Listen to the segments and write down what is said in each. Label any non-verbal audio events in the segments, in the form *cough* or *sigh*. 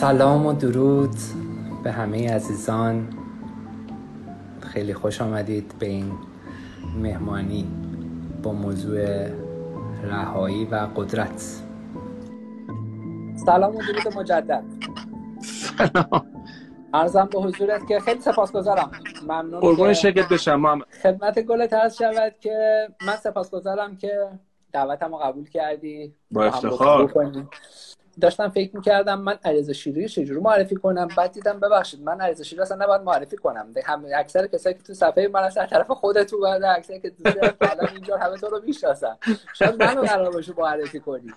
سلام و درود به همه عزیزان. خیلی خوش آمدید به این مهمانی با موضوع رهایی و قدرت. سلام و درود مجدد. سلام. ارزم به حضورت که خیلی سپاسگزارم. ممنون قربون شرکت بشم. خدمت گلت هست شود که من سپاسگزارم که دعوتم رو قبول کردی. با افتخار. داشتم فکر می‌کردم من علیرضا شیری چجوری معرفی کنم؟ بعد دیدم ببخشید من علیرضا شیری اصلا نباید معرفی کنم. هم اکثر کسایی که تو صفحه من از طرف خودت بعد اکثر که تو الان اینجا همه تو رو می‌شناسن. شاید منو قرار باشه معرفی کنی.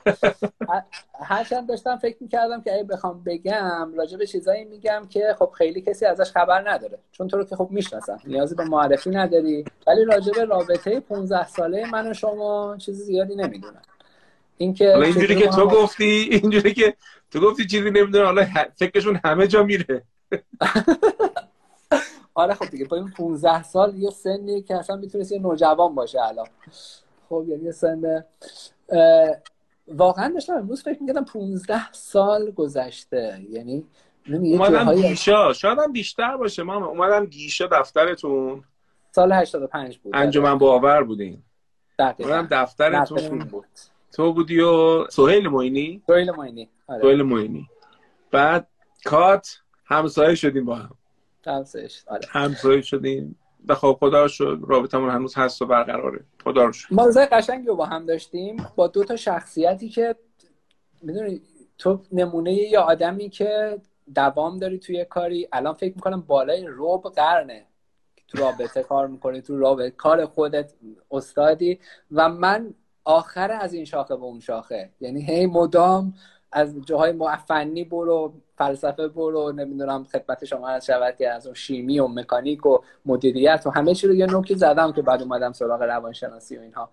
هرچند داشتم فکر می‌کردم که اگه بخوام بگم راجع به چیزایی میگم که خب خیلی کسی ازش خبر نداره. چون تو رو که خب می‌شناسن. نیازی به معرفی نداری. ولی راجع به رابطه 15 ساله من و شما چیز زیادی نمی‌دونم. اینکه حالا اینجوری که ما تو گفتی اینجوری که تو گفتی چیزی نمی‌دونه حالا فکرشون همه جا میره. *laughs* آره خب دیگه این 15 سال یه سنی که اصلا می‌تونست یه نوجوان باشه الان. خب یعنی یه سن اه، واقعا داشتم امروز فکر می‌کردم 15 سال گذشته. یعنی یه اومدم گیشا. شاید هم بیشتر باشه ماما. اومدم گیشا دفترتون. سال 85 بود. انجمن باور بودین. اومدم دفترتون بود. تو بودی و سهیل موینی؟ دویل ماینی آره. سهیل موینی. بعد کات همسایه شدیم با هم. تمسش. آره. همسایه شدیم. و خب خدا شد رابطمون هنوز هست و برقراره. خدا رو شد ما روزای قشنگی رو با هم داشتیم. با دو تا شخصیتی که می‌دونی تو نمونه یه آدمی که دوام داری توی کاری. الان فکر می‌کنم بالای روب قرنه تو رابطه کار می‌کنی تو رابطه کار خودت استادی. و من آخر از این شاخه به اون شاخه. یعنی هی مدام از جاهای م- فنی برو فلسفه برو نمی‌دونم خدمت شما هست شود که از اون شیمی و مکانیک و مدیریت و همه چی رو یه نوکی زدم که بعد اومدم سراغ روانشناسی و اینها.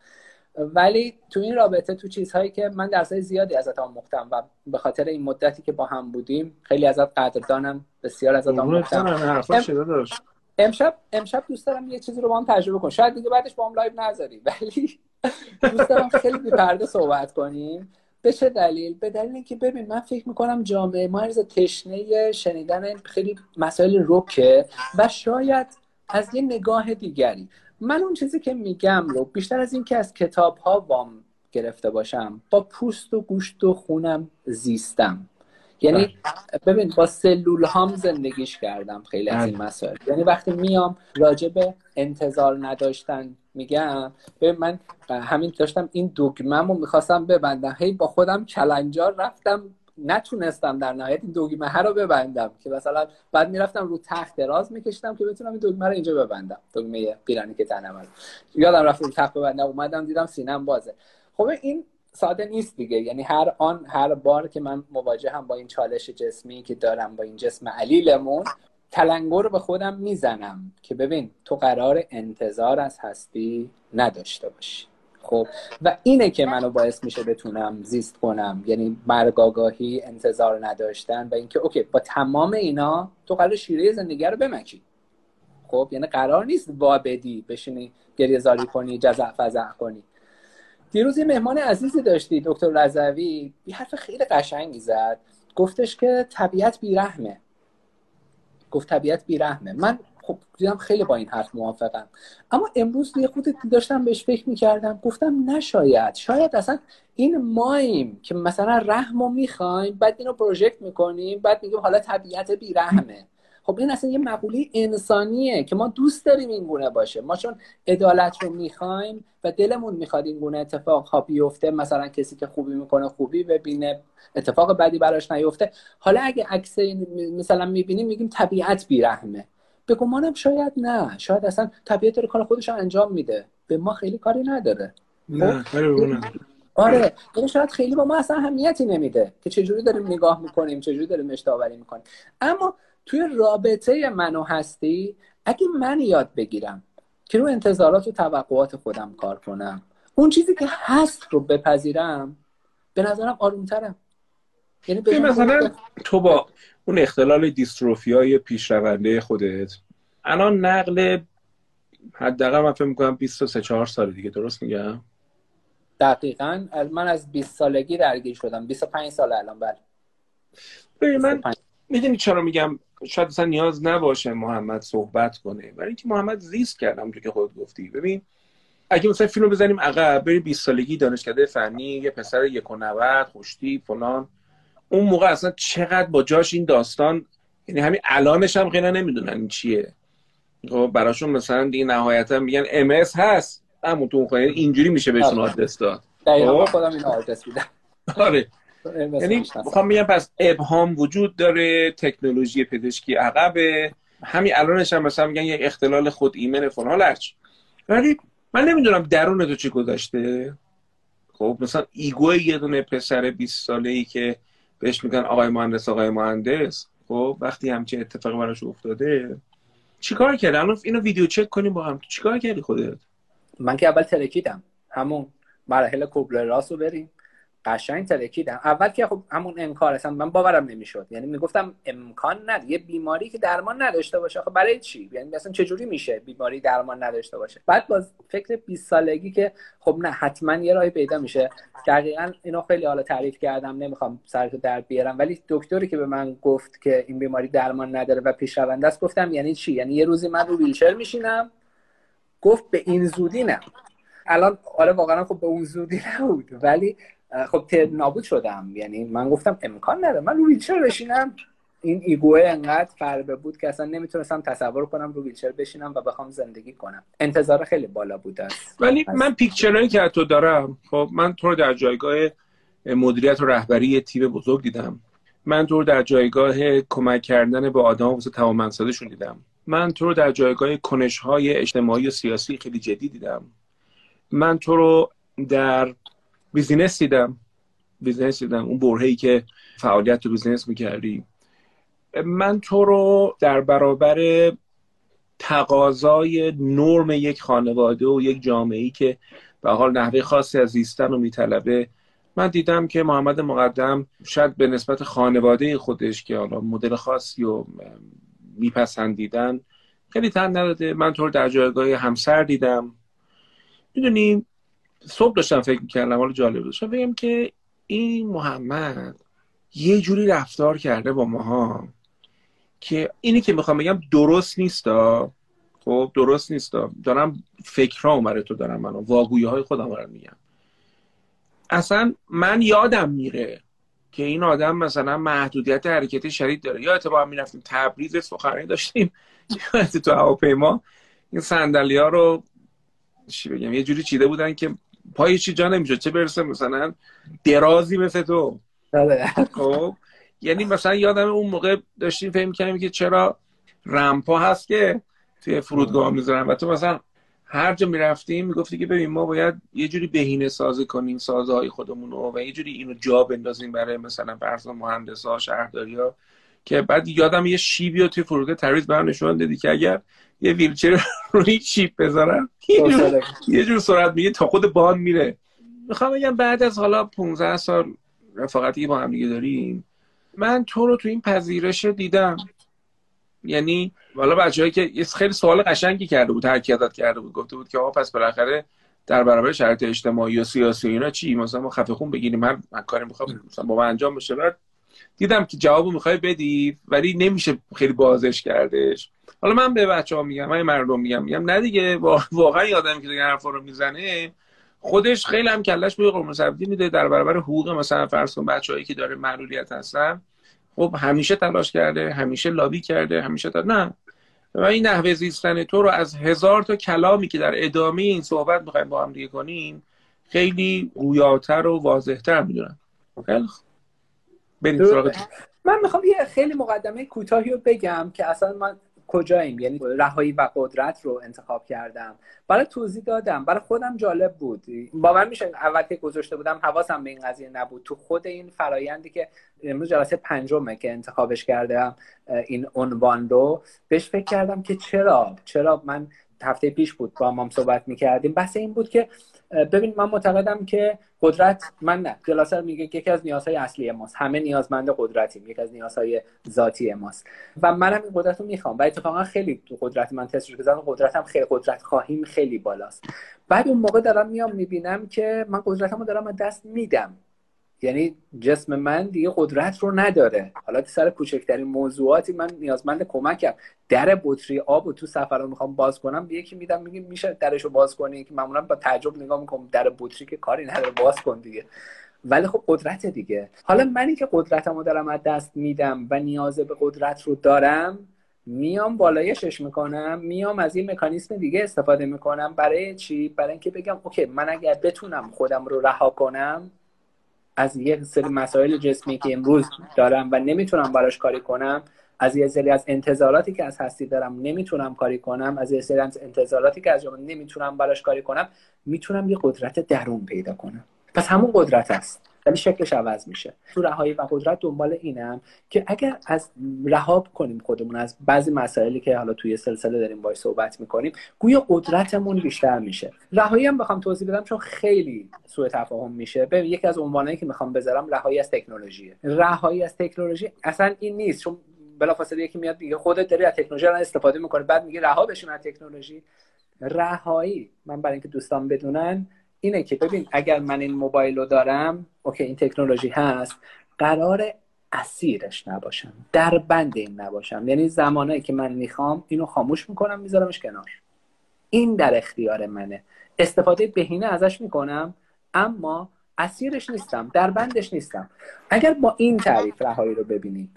ولی تو این رابطه تو چیزهایی که من درسای زیادی ازت آموختم و به خاطر این مدتی که با هم بودیم خیلی ازت قدردانم بسیار ازت آموختم امشب امشب دوست دارم یه چیزی رو با هم تجربه کن شاید دیگه بعدش با هم live نذاری ولی دوست دارم خیلی بی پرده صحبت کنیم. به چه دلیل؟ به دلیل اینکه ببین من فکر می‌کنم جامعه ما از تشنه شنیدن خیلی مسائل رکه و شاید از یه نگاه دیگری. من اون چیزی که میگم رو بیشتر از اینکه از کتاب ها وام گرفته باشم با پوست و گوشت و خونم زیستم. یعنی ببین با سلول هام زندگیش کردم خیلی از این مسائل. یعنی وقتی میام راجع به انتظار نداشتن میگم. ببین من همین داشتم این دگمم رو می‌خواستم ببندم. هی با خودم کلنجار رفتم. نتونستم در نهایت این دگمه رو ببندم که مثلا بعد می‌رفتم رو تخت دراز میکشیدم که بتونم این دگمه رو اینجا ببندم. دگمه پیرانی که تنم یادم رفت رو تخت ببندم. اومدم دیدم سینم بازه. خب این ساده نیست دیگه. یعنی هر آن هر بار که من مواجه با این چالش جسمی که دارم با این جسم علیلمون تلنگر به خودم می‌زنم که ببین تو قرار انتظار از هستی نداشته باشی. خب و اینه که منو باعث میشه بتونم زیست کنم. یعنی مرگاگاهی انتظار نداشتن و اینکه اوکی با تمام اینا تو قرار شیره زندگی رو بمکی. خب یعنی قرار نیست وابدی بشینی گریه زاری کنی جزع فزع کنی. دیروز یه مهمان عزیزی داشتی دکتر رضوی یه حرف خیلی قشنگی زد. گفتش که طبیعت بیرحمه. گفت طبیعت بیرحمه. من خب دیدم خیلی با این حرف موافقم. اما امروز یه خود داشتم بهش فکر می‌کردم. گفتم نشاید. شاید اصلا این ماییم که مثلا رحم رو می‌خوایم بعد اینو پروژکت می‌کنیم بعد میگیم حالا طبیعت بیرحمه. خب این اصلا یه مقوله انسانیه که ما دوست داریم این گونه باشه. ما چون عدالت رو می‌خوایم و دلمون می‌خواد این گونه اتفاق ها بیفته مثلا کسی که خوبی می‌کنه خوبی ببینه اتفاق بدی براش نیفته. حالا اگه عکس مثلا می‌بینیم میگیم طبیعت بیرحمه. به گمانم شاید نه. شاید اصلا طبیعت داره کار خودش رو انجام میده. به ما خیلی کاری نداره. نه نداره. آره. یعنی شاید خیلی با ما اصلا اهمیتی نمیده که چجوری داریم نگاه می‌کنیم چجوری داریم اشتاوری می‌کنیم. اما توی رابطه منو هستی اگه من یاد بگیرم که رو انتظارات و توقعات خودم کار کنم اون چیزی که هست رو بپذیرم به نظرم آرومترم یعنی بگم مثلا تو با اون اختلال دیستروفیای پیشرونده خودت الان نقل حداقل من فکر می‌کنم 23 4 سال دیگه درست میگم؟ دقیقا. من از 20 سالگی درگیر شدم. 25 سال الان بله. من می‌دونی چرا میگم؟ شاید اصلا نیاز نباشه محمد صحبت کنه برای اینکه محمد زیست کردم تو که خود گفتی. ببین اگه مثلا فیلم بزنیم عقب بری 20 سالگی دانشکده فنی یه پسر یک و خوشتی فلان اون موقع اصلا چقدر با جاش این داستان یعنی همین الانش هم خیلی نمی‌دونن این چیه. خب براشون مثلا دیگه نهایتا میگن ام هست. همون تو اینجوری میشه بهشون آره. آدرس داد. دقیقاً خب. خودم این آدرس میدم. آره. یعنی می‌خوام میگم پس ابهام وجود داره تکنولوژی پزشکی عقبه. همین الانش هم مثلا میگن یه اختلال خود ایمن فلان. هرچی. ولی من نمی‌دونم درون تو چی گذاشته خب مثلا ایگو یه دونه پسر 20 ساله ای که بهش میگن آقای مهندس آقای مهندس. خب وقتی همچین اتفاقی براش افتاده چیکار کردی الان اینو ویدیو چک کنیم با هم. چیکار کردی خودت؟ من که اول ترکیدم. همون مراحل کوبلر راست رو بریم. قشنگ ترکیدم. اول که خب همون انکار اصلا من باورم نمی‌شد. یعنی می‌گفتم امکان نداره. یه بیماری که درمان نداشته باشه خب برای چی؟ یعنی مثلا چه جوری میشه بیماری درمان نداشته باشه؟ بعد باز فکر 20 سالگی که خب نه حتما یه راهی پیدا میشه. دقیقا اینو خیلی حالا تعریف کردم نمی‌خوام سرتو در بیارم. ولی دکتری که به من گفت که این بیماری درمان نداره و پیشرونده است گفتم یعنی چی؟ یعنی یه روزی من رو ویلچر میشینم. گفت به این زودی نه. الان آره واقعا خب به اون زودی نبود. ولی خب نابود شدم. یعنی من گفتم امکان نداره. من رو ویلچر بشینم. این ایگوه انقدر فربه بود که اصلا نمی‌تونستم تصور کنم رو ویلچر بشینم و بخوام زندگی کنم. انتظار خیلی بالا بود است. ولی من پیکچرهایی که تو دارم خب من تو رو در جایگاه مدیریت و رهبری تیم بزرگ دیدم. من تو رو در جایگاه کمک کردن به آدم واسه توانمندسازیشون دیدم. من تو رو در جایگاه کنش های اجتماعی و سیاسی خیلی جدی دیدم. من تو رو در business دیدم. business دیدم. اون برهه‌ای که فعالیت تو business می‌کردی. من تو رو در برابر تقاضای نرم یک خانواده و یک جامعه که به هر حال نحوه خاصی از زیستن رو میطلبه من دیدم که محمد مقدم شاد به نسبت خانواده خودش که حالا مدل خاصی رو میپسندیدن خیلی تن نداده. من تو رو در جایگاه همسر دیدم. می‌دونی صبح داشتم فکر می‌کردم حالا جالب داشتم بگم که این محمد یه جوری رفتار کرده با ماها که اینی که می‌خوام بگم درست نیستا. خب درست نیستا. دارم فکرها اومده تو دارم منو واگویی های خودم رو میگم. اصلا من یادم میره که این آدم مثلا محدودیت حرکتی شدید داره. یا اتفاقا می‌رفتیم تبریز سخنرانی داشتیم. *laughs* تو هواپیما. این صندلی ها رو چی بگم یه جوری چیده بودن که پای چی جا نمیشه چه برسه مثلا درازی مثل تو؟ بله. خب. یعنی مثلا یادم اون موقع داشتیم فهم کنیم که چرا رمپا هست که توی فرودگاه می‌ذارن. و تو مثلا هر جا می‌رفتیم می‌گفتی که ببین ما باید یه جوری بهینه سازی کنیم سازه های خودمون رو و یه جوری اینو جا بندازیم برای مثلا فرض مهندس ها شهرداری ها که بعد یادم یه شیبی رو توی فرودگاه تریز برام نشون دادی که اگر یه ویلچر روی شیب بذارم. یه جور سرعت میگه تا خود بان میره. می‌خوام بگم بعد از حالا 15 سال رفاقتی با هم دیگه داریم من تو رو تو این پذیرش دیدم. یعنی والا بچه‌ای که خیلی سوال قشنگی کرده بود هر کرده بود گفته بود که آقا پس بالاخره در برابر شرایط اجتماعی و سیاسی اینا چی؟ مثلا ما خفه خون بگیریم من من کاری می‌خوام مثلا با من انجام بشه. بعد دیدم که جوابو می‌خوای بدی ولی نمیشه خیلی بازش کردش. حالا من به بچه ها میگم من مردم میگم میگم نه دیگه واقعا یادم که دیگه حرفا رو می‌زنه خودش خیلی هم کلش به قرمه سبزی میده در برابر حقوق مثلا فرض کن بچه‌ای که داره معلولیت هستن خب همیشه تلاش کرده همیشه لابی کرده همیشه تا نه. و این نحوه زیستن تو رو از هزار تا کلامی که در ادامه این صحبت می‌خوایم با هم دیگه کنیم خیلی گویاتر و واضحتر می‌دونم. خیلی من می‌خوام یه خیلی مقدمه کوتاهی رو بگم که اصلا من کجاییم؟ یعنی رهایی و قدرت رو انتخاب کردم. برای توضیح دادم. برای خودم جالب بود. باور میشه اول که گذاشته بودم حواسم به این قضیه نبود. تو خود این فرایندی که امروز جلسه پنجمه که انتخابش کردم این عنوان رو بهش فکر کردم که چرا؟ چرا من هفته پیش بود با مام صحبت می‌کردیم؟ بحث این بود که ببین من معتقدم که قدرت من نه. جلاسر میگه که یکی از نیازهای اصلی ماست. همه نیازمند قدرتیم. یکی از نیازهای ذاتی ماست. و منم این قدرت رو می‌خوام. و اتفاقا خیلی تو قدرت من تست شده قدرتم خیلی قدرت خواهیم خیلی بالاست. بعد اون موقع دارم میام می‌بینم که من قدرتمو دارم از دست میدم. یعنی جسم من دیگه قدرت رو نداره. حالا سر کوچکترین موضوعاتی من نیازمند کمکم. در بطری آب و تو سفر رو می‌خوام باز کنم به یکی میدم میگه میشه درش رو باز کنی؟ که معمولا با تعجب نگاه می‌کنم در بطری که کاری نداره باز کن دیگه. ولی خب قدرت دیگه. حالا منی که قدرتم رو دارم از دست میدم و نیاز به قدرت رو دارم میام بالایشش می‌کنم میام از این مکانیسم دیگه استفاده می‌کنم. برای چی؟ برای اینکه بگم اوکی من اگر بتونم خودم رو رها کنم از یک سری مسائل جسمی که امروز دارم و نمی‌تونم براش کاری کنم از یه سری از انتظاراتی که از هستی دارم نمی‌تونم کاری کنم از یه سری از انتظاراتی که از جامعه نمی‌تونم براش کاری کنم می‌تونم یه قدرت درون پیدا کنم. پس همون قدرت است. ولی شکلش عوض میشه. تو رهایی و قدرت دنبال اینم که اگر از رها کنیم خودمون از بعضی مسائلی که حالا توی سلسله داریم باش صحبت می‌کنیم گویا قدرتمون بیشتر میشه. رهایی هم بخوام توضیح بدم چون خیلی سوء تفاهم میشه. ببین یکی از عنوانایی که می‌خوام بذارم رهایی از تکنولوژی. رهایی از تکنولوژی اصلا این نیست چون بلافاصله یکی میاد میگه خودت داری از تکنولوژی استفاده می‌کنه بعد میگه رها بشین از تکنولوژی. رهایی من برای اینکه دوستان بدونن اینه که ببین اگر من این موبایل رو دارم اوکی این تکنولوژی هست قرار اسیرش نباشم در بند این نباشم. یعنی زمانایی که من می‌خوام اینو خاموش می‌کنم میذارمش کنار. این در اختیار منه. استفاده بهینه ازش می‌کنم اما اسیرش نیستم در بندش نیستم. اگر با این تعریف رهایی رو ببینیم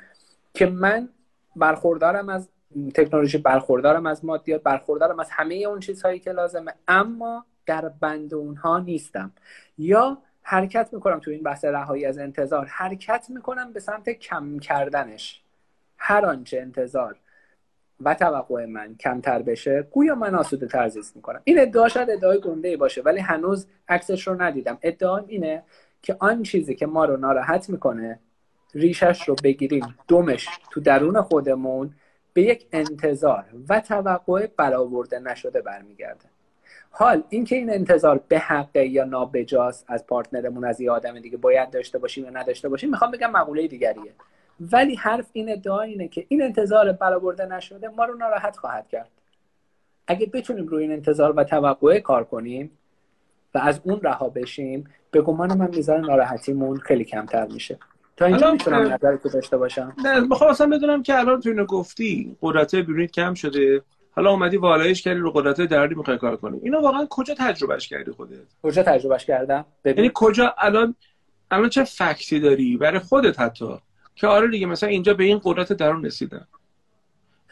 که من برخوردارم از تکنولوژی برخوردارم از مادیات برخوردارم از همه اون چیزهایی که لازمه اما در بند اونها نیستم. یا حرکت می‌کنم تو این بحث رهایی از انتظار حرکت می‌کنم به سمت کم کردنش. هر آنچه انتظار و توقع من کمتر بشه گویا من آسوده تر زیست می‌کنم. این ادعا شاید ادعای گنده باشه ولی هنوز عکسش رو ندیدم. ادعا اینه که آن چیزی که ما رو ناراحت می‌کنه ریشش رو بگیریم دومش تو درون خودمون به یک انتظار و توقع برآورده نشده برمیگرده. حال اینکه این انتظار به حقه یا نابجاست از پارتنرمون از یه آدم دیگه باید داشته باشیم یا نداشته باشیم می‌خوام بگم مقوله دیگریه. ولی حرف این ادعا اینه که این انتظار برآورده نشده ما رو ناراحت خواهد کرد. اگه بتونیم روی این انتظار و توقع کار کنیم و از اون رها بشیم به گمان من میزان ناراحتیمون خیلی کمتر میشه. تا اینجا می‌تونم نظر تو داشته باشم؟ نه می‌خواستم بدونم که الان تو اینو گفتی قدرت بیرونیت کم شده. حالا اومدی والایش کردی رو قدرت درونی می‌خوای کار کنی. اینو واقعا کجا تجربهش کردی خودت؟ کجا تجربهش کردم؟ یعنی کجا الان الان چه فکتی داری برای خودت حتی؟ که آره دیگه مثلا اینجا به این قدرت درون رسیدم.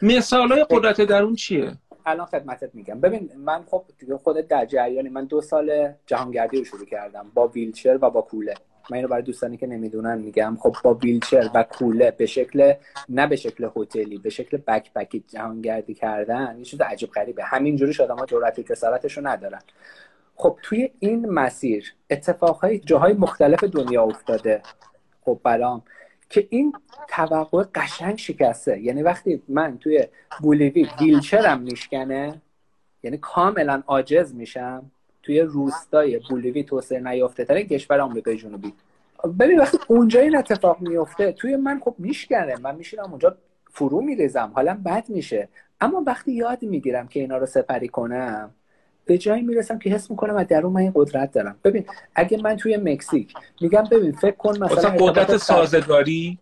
مثالای قدرت درون چیه؟ الان خدمتت میگم. ببین من خب دیگه خودت در جریانی من دو سال جهانگردی رو شروع کردم با ویلچر و با کوله. من اینو برای دوستانی که نمی‌دونن میگم خب با ویلچر و کوله به شکل نه به شکل هتلی به شکل بک بکی جهانگردی کردن یه چیز عجیب غریبه. همینجوری ها جرأت کسارتش رو ندارن. خب توی این مسیر اتفاقهای جاهای مختلف دنیا افتاده. خب برام که این توقع قشنگ شکسته. یعنی وقتی من توی بولیوی ویلچرم میشکنه یعنی کاملا عاجز میشم. توی روستای بولیوی توسعه نیافته ترین کشور آمریکای جنوبی. ببین وقتی اونجا این اتفاق میفته توی من خب میشکنه. من میشینم اونجا فرو میریزم. حالا بد میشه. اما وقتی یاد می‌گیرم که اینا رو سپری کنم به جایی می‌رسم که حس می‌کنم از درون من این قدرت دارم. ببین اگه من توی مکزیک میگم ببین فکر کن مثلا قدرت سازگاری؟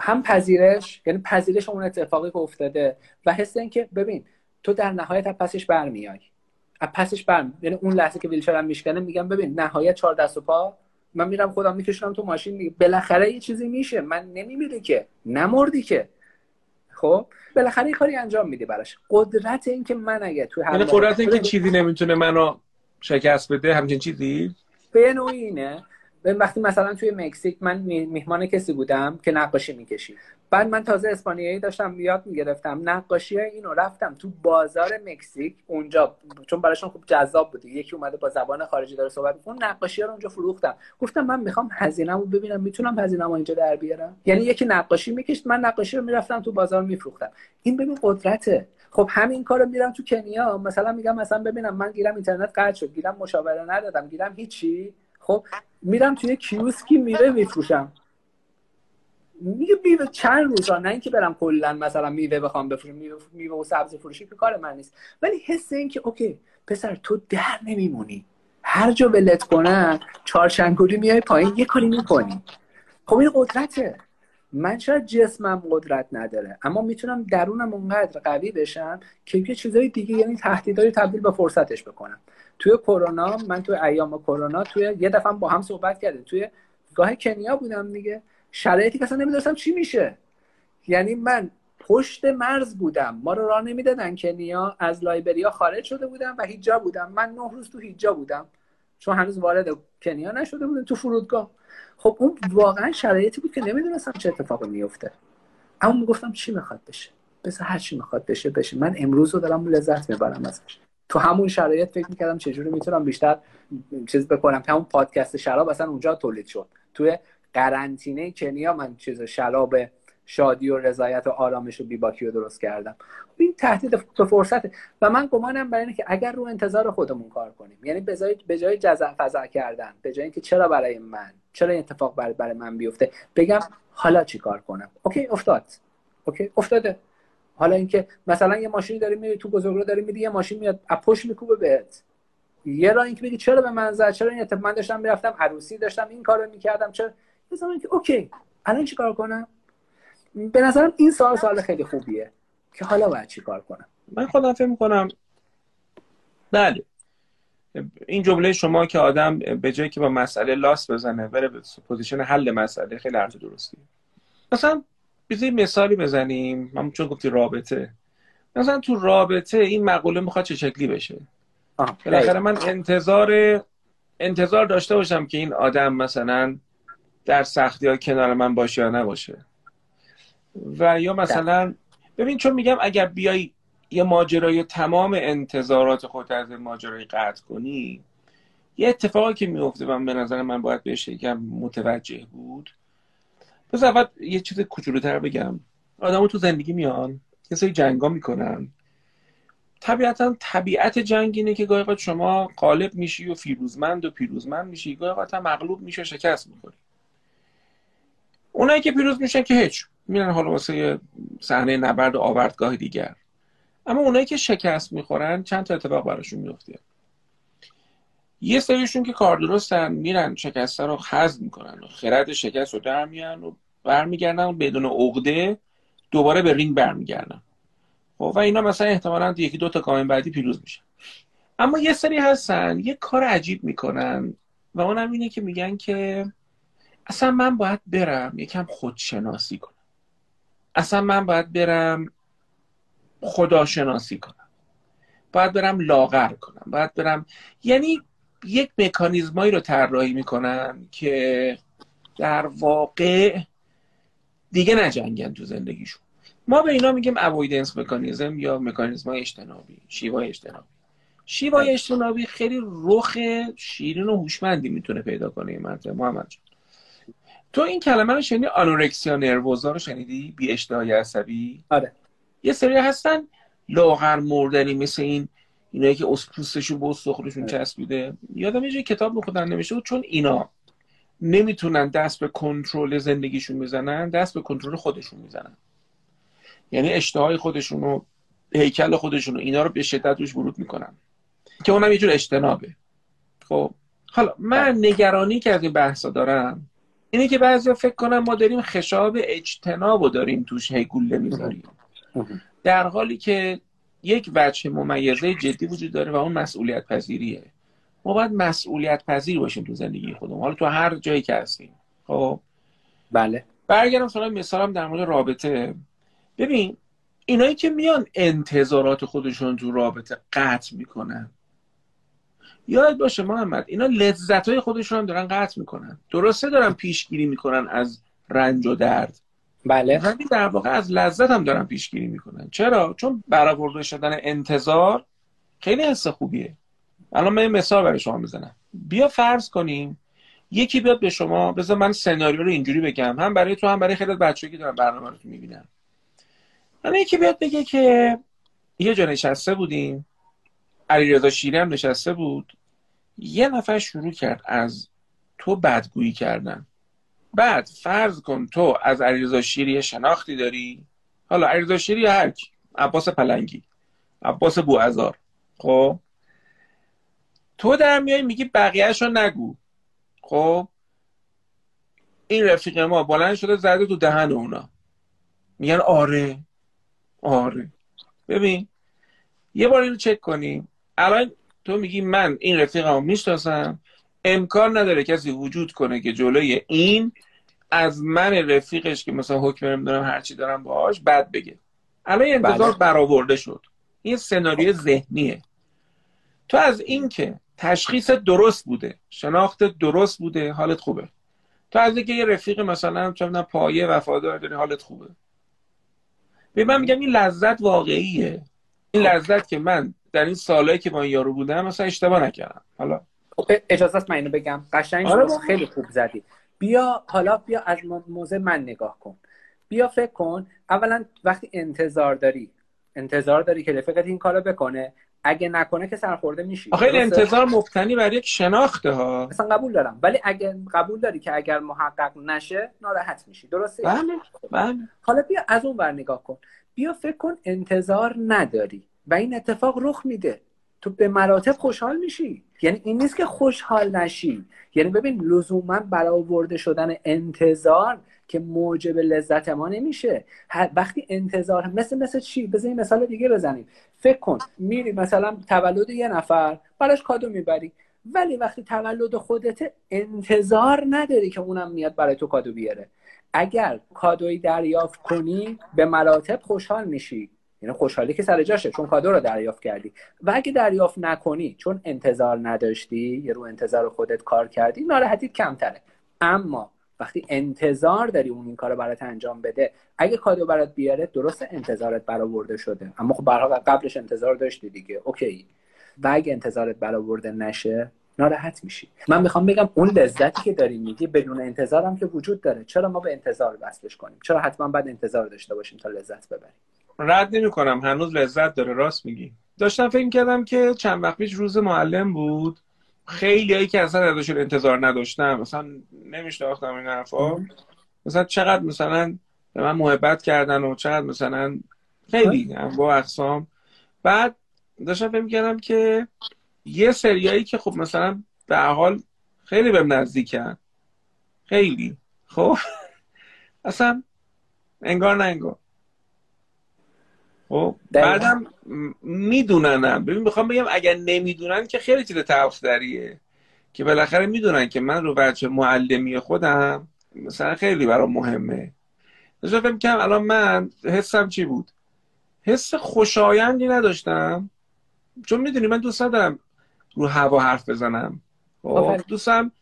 هم پذیرش یعنی پذیرش اون اتفاقی که افتاده و حس اینکه ببین تو در نهایت پسش برمیای. از پسش برم. یعنی اون لحظه که ویلچرم میشکنه میگم ببین نهایت چهار دست و پا. من میرم خودم میکشونم تو ماشین دیگه. بالاخره یه چیزی میشه. من نمیمیره که. نمردی که. خب؟ بالاخره یه کاری انجام میدی براش. قدرت این که من اگه تو هر یعنی قدرت این که چیزی نمی‌تونه منو شکست بده همچین چیزی؟ به نوعی اینه. وقتی مثلا توی مکزیک من میهمان کسی بودم که نقاشی می‌کشید. بعد من تازه اسپانیایی داشتم یاد می‌گرفتم. نقاشی اینو رفتم تو بازار مکزیک. اونجا چون براشون خوب جذاب بود. یکی اومده با زبان خارجی داره صحبت اون نقاشی رو اونجا فروختم. گفتم من می‌خوام هزینه‌مو ببینم. می‌تونم هزینه‌مو اینجا در بیارم؟ یعنی یکی نقاشی میکشت من نقاشی رو می‌رفتم تو بازار میفروختم. این ببین قدرته. خب همین کارو میرم تو کنیا. مثلا میگم مثلا ببینم من گیرم اینترنت قطع شد. گیرم مشاوره ندادم. گیرم هیچی. خب میرم توی کیوسکی میوه میفروشم. میگه میوه چند روزا نه اینکه برم کلا مثلا میوه بخوام بفروشم میوه, و سبزی فروشی که کار من نیست. ولی حس این که اوکی پسر تو در نمیمونی. هر جا ولت کنن چارچنگولی میای پایین یه کاری می‌کنی. خب این قدرته. من شاید جسمم قدرت نداره؟ اما می‌تونم درونم اونقدر قوی بشم که یه چیزای دیگه یعنی تهدیدهای تبدیل به فرصتش بکنم. توی کرونا من توی ایام کرونا توی یه دفعه با هم صحبت کردیم. توی گاه کنیا بودم دیگه. شرایطی که اصلا نمی‌دونستم چی میشه. یعنی من پشت مرز بودم. ما رو راه نمی‌دادن کنیا. از لایبریا خارج شده بودم و هیجا بودم. من نه روز تو هیجا بودم. چون هنوز وارد کنیا نشده بودم تو فرودگاه. خب اون واقعا شرایطی بود که نمی‌دونستم چه اتفاقی میفته اما می‌گفتم چی می‌خواد بشه؟ بس هر چی می‌خواد بشه بشه. من امروز رو دارم لذت می‌برم ازش. تو همون شرایط فکر می‌کردم چجوری می‌تونم بیشتر چیز بکنم. که همون پادکست شراب اصلا اونجا تولید شد. توی قرنطینه کنیا من چیز شراب شادی و رضایت و آرامش و بیباکی رو درست کردم. این تهدید به فرصته و من گمانم برای اینه که اگر رو انتظار خودمون کار کنیم یعنی به جای جزع فزع کردن به جای اینکه چرا برای من چرا این اتفاق برای, برای من بیفته بگم حالا چی کار کنم. OK افتاد. OK افتاده. حالا اینکه مثلا یه ماشینی داری میری تو بزرگراه داری میری یه ماشین میاد از پشت میکوبه بهت. یه راه اینکه بگی چرا به من زد چرا این اتفاق من داشتم می‌رفتم عروسی داشتم این کارو می‌کردم چرا یه که OK الان چیکار کنم؟ به نظرم این سال سال خیلی خوبیه که حالا باید چی کار کنم؟ من خودم فکر می‌کنم بله. این جمله شما که آدم به جایی که با مسئله لاس بزنه بره به position حل مسئله خیلی حرف درستی. مثلا بیا یه مثالی بزنیم. من چون گفتی رابطه. مثلا تو رابطه این مقوله می‌خواد چه شکلی بشه؟ بالاخره من انتظار انتظار داشته باشم که این آدم مثلا در سختی ها کنار من باشه یا نباشه. و یا مثلا ببین چون میگم اگر بیای یه ماجرای تمام انتظارات خود از ماجرای قطع کنی یه اتفاقی که میفته من به نظر من باید بهش یکم متوجه بود. پس اول یه چیز کوچولوتر بگم. آدمو تو زندگی میان یه سری جنگا می‌کنن. طبیعتا طبیعت جنگ اینه که گاهی شما غالب میشی و فیروزمند و پیروزمند میشی گاهی هم مغلوب میشه و شکست می‌خوری. اونایی که پیروز میشن که هیچ. میرن حالا واسه صحنه نبرد و آوردگاه دیگر. اما اونایی که شکست می‌خورن چند تا اتفاق براشون میفته یه سریشون که کار درستن میرن شکسته رو خز می‌کنن و خرد شکست رو در میان و برمیگردن بدون عقده دوباره به رینگ برمیگردن. خب و اینا مثلا احتمالا یکی دو تا کامن بعدی پیروز میشن. اما یه سری هستن یه کار عجیب می‌کنن و اونم اینه که میگن که اصلا من باید برم یکم خودشناسی کنم. اصلا من باید برم خداشناسی کنم. باید برم لاغر کنم. باید برم یعنی یک مکانیزمایی رو طراحی می‌کنن که در واقع دیگه نجنگن تو زندگیشون. ما به اینا میگیم اوایدنس مکانیزم یا مکانیزم اجتنابی شیوای اجتنابی. شیوای اجتنابی خیلی رخ شیرین و هوشمندی می‌تونه پیدا کنه این محمد تو این کلمه رو شنیدی؟ آنورکسیا نروزا رو شنیدی؟ بی اشتهای عصبی؟ آره. یه سری هستن لاغر مردنی مثل این اینایی که اسپوستشون به استخونشون آره. چسبیده. یادم یه کتاب میخوندن نمیشه بود چون اینا نمی‌تونن دست به کنترل زندگیشون بزنن دست به کنترل خودشون می‌زنن. یعنی اشتهای خودشون و هیکل خودشون و اینا رو به شدت روش ورود می‌کنن. که اونم یه جور اجتنابه. خب. حالا من بله. نگرانی که از این بحثا دارم اینه که بعضی فکر کنم ما داریم خشاب اجتناب و داریم توش هی گوله می‌ذاریم. در حالی که یک وجه ممیزه جدی وجود داره و اون مسئولیت پذیریه ما باید مسئولیت پذیر باشیم تو زندگی خودمون. حالا تو هر جایی که هستیم. خب؟ بله. برگردم سراغ مثالم در مورد رابطه. ببین اینایی که میان انتظارات خودشون تو رابطه قطع می‌کنن یاد باشه محمد اینا لذت های خودشون هم دارن قطع می‌کنن. درسته دارن پیشگیری می‌کنن از رنج و درد. بله. همین در واقع از لذت هم دارن پیشگیری می‌کنن. چرا؟ چون برآورده شدن انتظار خیلی حس خوبیه. الان من مثال برای شما بزنم. بیا فرض کنیم یکی بیاد به شما بذار من سناریو رو اینجوری بگم. هم برای تو هم برای خیلی بچه‌ای که دارن برنامه رو می‌بینن. یکی بیاد بگه که یه جا نشسته بودیم. علیرضا شیری هم نشسته بود. یه نفر شروع کرد از تو بدگویی کردن. بعد فرض کن تو از علیرضا شیری شناختی داری؟ حالا علیرضا شیری هر کی. عباس پلنگی. عباس بوعزار خب؟ تو در میای میگی بقیهش رو نگو. خب؟ این رفیق ما بلند شده زده تو دهن اونا. میگن آره. آره. ببین یه بار اینو چک کنیم. الان تو میگی من این رفیقمو می‌شناسم. امکان نداره کسی وجود کنه که جلوی این از من رفیقش که مثلا حکم نمی‌دونم هرچی دارم باهاش بد بگه. الان انتظار بله. برآورده شد. این سناریو ذهنیه. تو از این که تشخیص درست بوده شناخت درست بوده حالت خوبه. تو از اینکه یه رفیق مثلا چه پایه وفادار داری حالت خوبه. به من میگم این لذت واقعیه. این لذت که من در این سالهایی که با این یارو بودم مثلا اشتباه نکردم. حالا؟ خب، اجازه است من اینو بگم. قشنگ آره خیلی خوب زدی. بیا حالا بیا از موزه من نگاه کن. بیا فکر کن. اولا وقتی انتظار داری انتظار داری که رفیقت این کارو بکنه اگه نکنه که سرخورده میشی. آخه انتظار مبتنی بر یک شناخته ها. مثلا قبول دارم. ولی اگه قبول داری که اگر محقق نشه ناراحت میشی. درسته؟ بله بله. حالا بیا از اون ور نگاه کن. بیا فکر کن انتظار نداری. و این اتفاق رخ میده. تو به مراتب خوشحال میشی. یعنی این نیست که خوشحال نشی. یعنی ببین لزوما برآورده شدن انتظار که موجب لذت ما نمیشه. وقتی انتظار مثل مثل چی؟ بزنیم مثال دیگه بزنیم. فکر کن میری مثلا تولد یه نفر براش کادو می‌بری ولی وقتی تولد خودت انتظار نداری که اونم میاد برای تو کادو بیاره. اگر کادوی دریافت کنی به مراتب خوشحال میشی. یعنی خوشحالی که سر جاشه چون کادو رو دریافت کردی. و اگه دریافت نکنی چون انتظار نداشتی یه رو انتظار خودت کار کردی ناراحتی کمتره. اما وقتی انتظار داری اون این کار برات انجام بده اگه کادو برات بیاره درست انتظارت برآورده شده. اما خب برها قبلش انتظار داشتی دیگه. اوکی. و اگه انتظارت برآورده نشه ناراحت میشی. من می‌خوام بگم اون لذتی که داری میگی بدون انتظارم که وجود داره. چرا ما به انتظار وصلش کنیم؟ چرا حتما باید انتظار داشته باشیم تا لذت ببریم؟ رد نمی کنم هنوز لذت داره راست میگی. داشتم فکر کردم که چند وقت پیش روز معلم بود. خیلی هایی که اصلا ازشون انتظار نداشتم مثلا نمیشناختم این حرفا. مثلا چقدر مثلا به من محبت کردن و چقدر مثلا خیلی با اقسام. بعد داشتم فکر کردم که یه سریایی که خب مثلا به حال خیلی بهم نزدیکن. خیلی. خب؟ *laughs* اصلا انگار نه انگار. خب بعدم میدوننم. ببین می‌خوام بگم اگر نمی‌دونن که خیلی چیز دریه که بالاخره می‌دونن که من رو بچه معلمی خودم مثلا خیلی برام مهمه. داشتم فکر کنم الان من حسم چی بود؟ حس خوشایندی نداشتم. چون می‌دونی من دوست ندارم رو هوا حرف بزنم. خب دوستم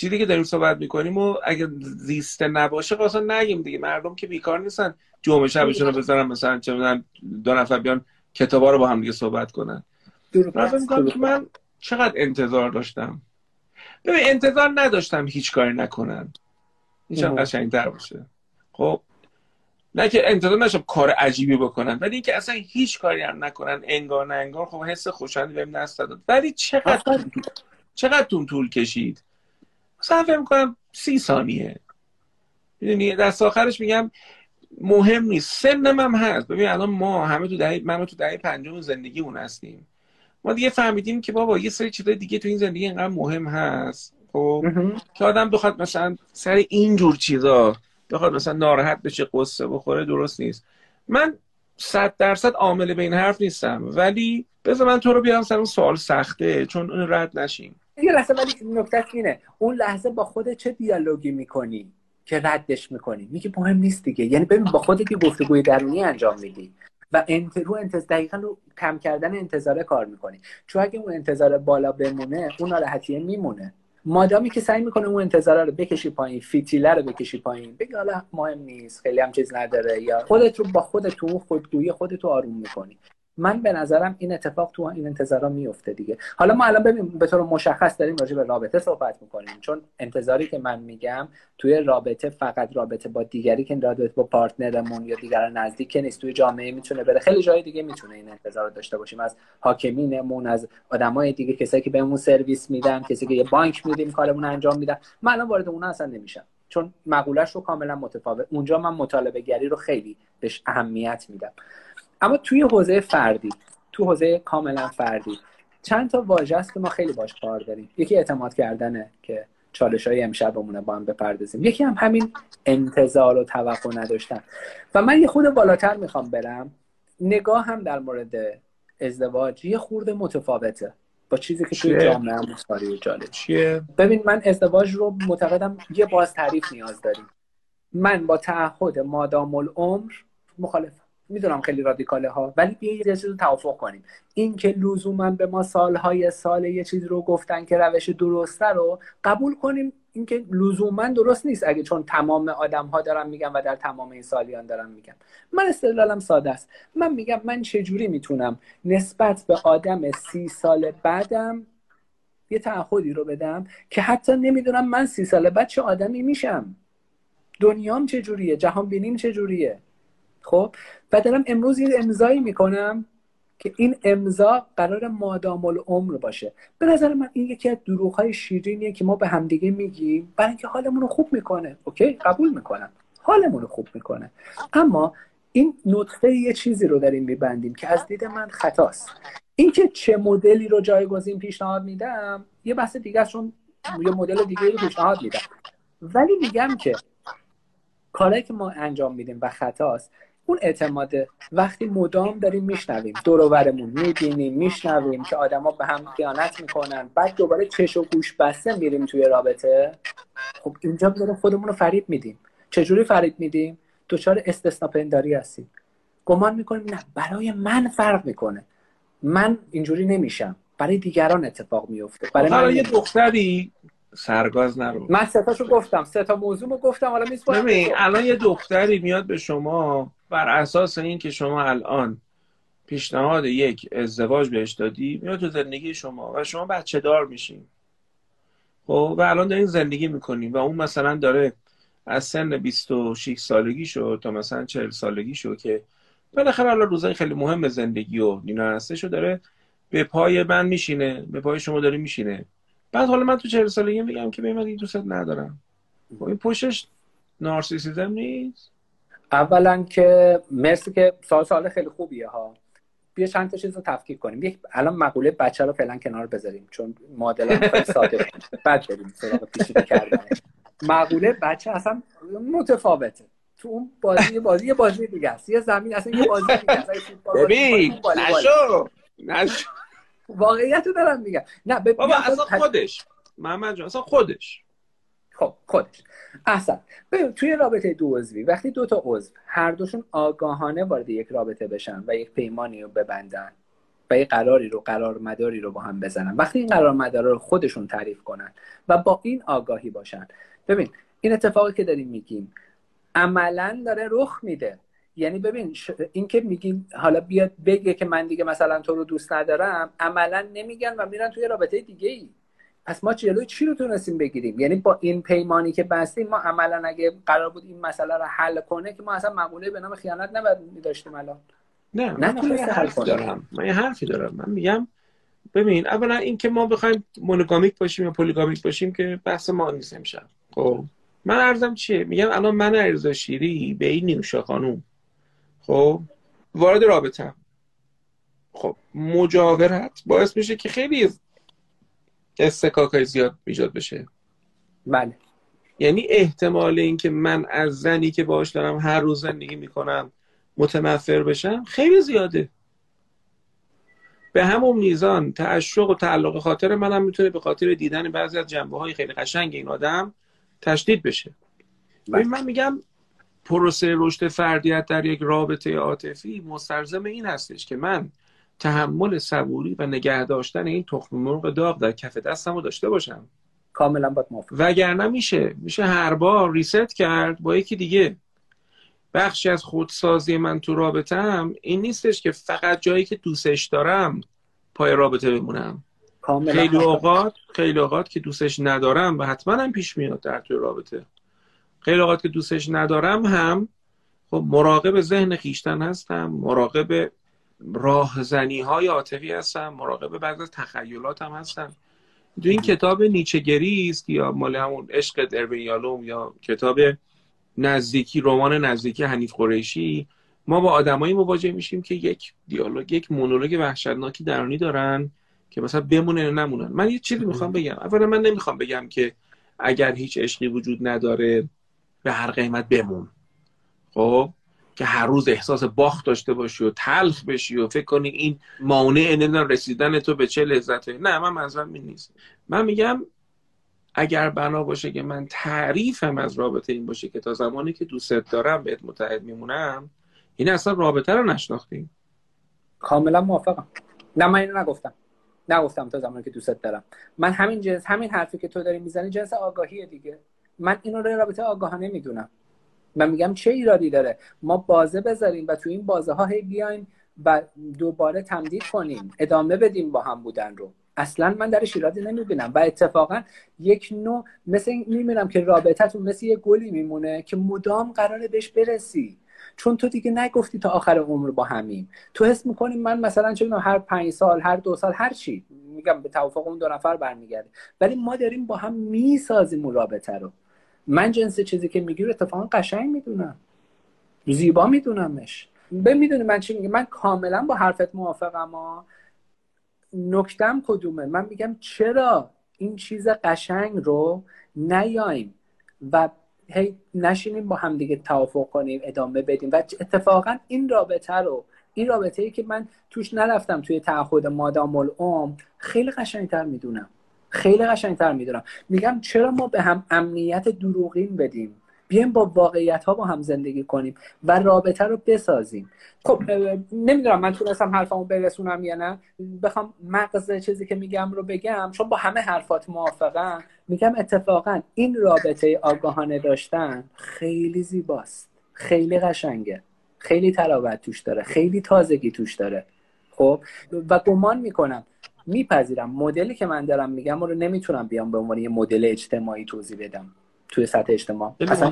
چیزی که داریم صحبت می‌کنیم و اگه زیسته نباشه خب نگیم دیگه. مردم که بیکار نیستن. جمعه شبشون رو بذارن مثلا چه می‌دونم دو نفر بیان کتابا رو با هم دیگه صحبت کنن. من من چقدر انتظار داشتم. ببین انتظار نداشتم هیچ کاری نکنن. هیچ قشنگتر باشه. خب نه که انتظار نشم کار عجیبی بکنن ولی اینکه اصلا هیچ کاری هم نکنن انگار نه انگار خب حس خوشحالی بهم نست ولی چقدر چقدر تون طول کشید؟ مثلا فکر می‌کنم سی ثانیه. می‌دونی؟ دست آخرش میگم مهم نیست. سنم هم هست. ببین الان ما همه تو دهه من تو دهه پنجم زندگی اون هستیم. ما دیگه فهمیدیم که بابا یه سری چیزای دیگه تو این زندگی اینقدر مهم هست. خب؟ که آدم بخواد مثلا سر این جور چیزا بخواد مثلا ناراحت بشه قصه بخوره درست نیست. من صد درصد عامل به این حرف نیستم. ولی بذار من تو رو بیارم سر اون سوال سخته چون اون رد نشیم. یه لحظه ولی نکته اینه. اون لحظه با خود چه دیالوگی می‌کنی که ردش می‌کنی؟ میگه مهم نیست دیگه. یعنی ببین با خودت یه گفتگوی درونی انجام میدی و انت رو انتظار دقیقا رو کم کردن انتظار کار می‌کنی. چون اگه اون انتظار بالا بمونه اون ناراحتیه میمونه. مادامی که سعی می‌کنه اون انتظار رو بکشی پایین فیتیله رو بکشی پایین بگی حالا مهم نیست خیلی هم چیز نداره یا خودت رو با خودت تو خودگویی خودت رو آروم می‌کنی. من به نظرم این اتفاق تو این انتظارا میفته دیگه. حالا ما الان ببین به طور مشخص داریم راجع به رابطه صحبت می‌کنیم. چون انتظاری که من میگم توی رابطه فقط رابطه با دیگری که رابطه با پارتنرمون یا دیگر نزدیک نیست توی جامعه می‌تونه بره. خیلی جای دیگه می‌تونه این انتظار رو داشته باشیم. از حاکمینمون از آدمای دیگه کسایی که بهمون سرویس میدن کسی که یه بانک میدیم کارمون انجام میدن. من الان وارد اون اصلا نمیشم. چون مقولش رو کاملا متفاوت. اونجا من مطالبه گری رو خیلی بهش اهمیت میدم. اما توی حوزه فردی تو حوزه کاملا فردی چند تا واژه است که ما خیلی باش کار داریم. یکی اعتماد کردنه که چالش های امشب با هم بپردازیم. یکی هم همین انتظار و توقع نداشتن. و من یه خود بالاتر می‌خوام برم. نگاه هم در مورد ازدواج یه خورده متفاوته با چیزی که توی جامعه هم و جالب. چیه؟ ببین من ازدواج رو معتقدم یه باز تعریف نیاز داریم. من با تعهد مادام العمر مخالف می‌دونم خیلی رادیکاله ها ولی بیا یه چیز رو توافق کنیم. این که لزوما به ما سالهای سال یه چیز رو گفتن که روش درسته رو قبول کنیم اینکه لزوما درست نیست اگه چون تمام آدم ها دارن میگن و در تمام این سالیان دارن میگن. من استدلالم ساده است. من میگم من چجوری می‌تونم نسبت به آدم سی سال بعدم یه تعهدی رو بدم که حتی نمی‌دونم من سی سال بعد چه آدمی میشم؟ دنیام چجوریه؟ جهان بینیم چجوریه؟ خب؟ و دارم امروز یه امضایی می‌کنم که این امضا قرار مادام العمر باشه. به نظر من این یکی از دروغ های شیرینیه که ما به همدیگه میگیم برای اینکه حالمون رو خوب می‌کنه اوکی؟ قبول می‌کنم. حالمون رو خوب می‌کنه. اما این نطفه یه چیزی رو داریم میبندیم که از دید من خطاست. اینکه چه مدلی رو جایگزین پیشنهاد میدم یه بحث دیگه چون یه مدل دیگه رو پیشنهاد میدم. ولی میگم که کاری که ما انجام میدیم و خطاست اون اعتماده وقتی مدام داریم میشنویم دورورمون می‌بینیم میشنویم که آدما به هم خیانت می‌کنن بعد دوباره چش و گوش بسته میریم توی رابطه. خب اینجا داریم خودمون رو فریب میدیم. چجوری فریب میدیم؟ دچار استثنا پنداری هستیم. گمان می‌کنیم نه برای من فرق می‌کنه. من اینجوری نمیشم. برای دیگران اتفاق میفته برای من یه دختری سرگاز نرو. من ستاشو گفتم. سه تا موضوع رو گفتم. حالا میسپارم الان یه دختری میاد به شما بر اساس این که شما الان پیشنهاد یک ازدواج بهش دادی میاد تو زندگی شما و شما بچه دار میشین. خب و الان دارین زندگی می‌کنیم و اون مثلا داره از سن 26 سالگی شد تا مثلا 40 سالگی شد که بالاخره الان روزای خیلی مهم زندگی و اینا هستش داره به پای من میشینه به پای شما داره میشینه. بعد حالا من تو 40 سالگی میگم که به من دوست ندارم. خب این پشتش نارسیسیزم نیست. اولا که مرسی که سوال سوال خیلی خوبیه ها. بیا چند تا چیز رو تفکیک کنیم. یک الان مقوله بچه رو فعلا کنار بذاریم چون خیلی *laughs* ساده بعد بریم سراغ پیچیده کردن. مقوله بچه اصلا متفاوته. تو اون بازی بازی یه بازی دیگه است. یه زمین اصلا یه بازی دیگه است. ببین نشو. نشو. واقعیت رو دارم میگم. نه بابا اصلا خودش. محمد جان اصلا خودش. خب خودش. اصلا توی رابطه دو عضوی وقتی دو تا عضو هر دوشون آگاهانه وارد یک رابطه بشن و یک پیمانی رو ببندن و یک قراری رو قرار مداری رو با هم بزنن. وقتی این قرار مدار رو خودشون تعریف کنن و با این آگاهی باشن. ببین این اتفاقی که داریم میگیم عملا داره رخ میده. یعنی ببین ش... این که میگیم حالا بیاد بگه که من دیگه مثلا تو رو دوست ندارم عملا نمیگن و میرن توی رابطه دیگه ای پس ما جلوی چی رو تونستیم بگیریم؟ یعنی با این پیمانی که بستیم ما عملا اگه قرار بود این مسئله رو حل کنه که ما اصلا مقوله به نام خیانت نباید داشتیم الان. نه من حرفی دارم. من یه حرفی دارم. من میگم ببین اولا این که ما بخوایم مونوگامیک باشیم یا پلیگامیک باشیم که بحث ما نیست امشب. خب من ارزم چیه؟ میگم الان من ارزا شیری به این نیوشا خانوم. خب وارد رابطه خب مجاورت باعث میشه که خیلی استکاک های زیاد ایجاد بشه. بله. یعنی احتمال اینکه من از زنی که باش دارم هر روز زندگی می‌کنم متنفر بشم خیلی زیاده. به همون میزان تعشق و تعلق خاطر منم می‌تونه به خاطر دیدن بعضی از جنبه های خیلی قشنگ این آدم تشدید بشه. بله. من میگم پروسه رشد فردیت در یک رابطه عاطفی مستلزم این هستش که من تحمل صبوری و نگه داشتن این تخم مرغ داغ در کف دستم رو داشته باشم. کاملا باید موافقم وگرنه میشه. میشه هر بار ریست کرد با یکی دیگه. بخشی از خودسازی من تو رابطم این نیستش که فقط جایی که دوستش دارم پای رابطه بمونم. خیلی اوقات خیلی اوقات که دوستش ندارم و حتما هم پیش میاد در توی رابطه. خیلی اوقات که دوستش ندارم هم خب مراقب ذهن خیشتن هستم مراقب راهزنی های عاطفی هستم مراقب بعض از تخیلات هم هستم دو این کتاب نیچگری است یا مال همون عشق یالوم یا کتاب نزدیکی رمان نزدیکی حنیف قریشی ما با آدمایی مواجه میشیم که یک دیالوگ یک مونولوگ وحشتناکی درونی دارن که مثلا بمونه یا نمونن. من یه چیزی می‌خوام بگم. اولا من نمی‌خوام بگم که اگر هیچ عشقی وجود نداره به هر قیمت بمون. خب؟ که هر روز احساس باخت داشته باشی و تلخ بشی و فکر کنی این مانع نمی‌دونم رسیدن تو به چه لذت نه من منظورم این نیست. من میگم اگر بنا باشه که من تعریفم از رابطه این باشه که تا زمانی که دوستت دارم بهت متحد میمونم این اصلا رابطه رو نشناختیم. کاملا موافقم. نه من اینو نگفتم. نگفتم تا زمانی که دوستت دارم. من همین جنس همین حرفی که تو داری می‌زنی جنس آگاهیه دیگه. من اینو رو رابطه آگاهانه می‌دونم. من میگم چه ایرادی داره؟ ما بازه بذاریم و تو این بازه ها هی بیایم و دوباره تمدید کنیم ادامه بدیم با هم بودن رو. اصلا من درش ایرادی نمی‌بینم و اتفاقا یک نوع مثل می‌بینم که رابطتون مثل یه گلی میمونه که مدام قراره بهش برسی. چون تو دیگه نگفتی تا آخر عمر با همیم. تو حس می‌کنی من مثلا چه هر پنج سال هر دو سال هر چی. میگم به توافق اون دو نفر برمیگرده. ولی ما داریم با هم می‌سازیم اون رابطه رو. من جنس چیزی که میگی رو اتفاقا قشنگ می‌دونم. زیبا میدونمش. به می‌دونی من چی میگم؟ من کاملا با حرفت موافقم ها. نکتم کدومه؟ من میگم چرا این چیز قشنگ رو نیایم و هی نشینیم با هم دیگه توافق کنیم ادامه بدیم. و اتفاقا این رابطه رو این رابطه ای که من توش نرفتم توی تعهد مادام العمر خیلی قشنگتر می‌دونم. خیلی قشنگتر می‌دونم. میگم چرا ما به هم امنیت دروغین بدیم؟ بیایم با واقعیت ها با هم زندگی کنیم و رابطه رو بسازیم. خب نمی‌دونم من تونستم حرفمو برسونم یا نه. بخوام مغز چیزی که میگم رو بگم چون با همه حرفات موافقم. میگم اتفاقا این رابطه آگاهانه داشتن خیلی زیباست. خیلی قشنگه. خیلی تراوت توش داره. خیلی تازگی توش داره. خب و گمان می‌کنم میپذیرم. مدلی که من دارم میگم رو نمی‌تونم بیام به عنوان یه مدل اجتماعی توضیح بدم توی سطح اجتماع. اصلا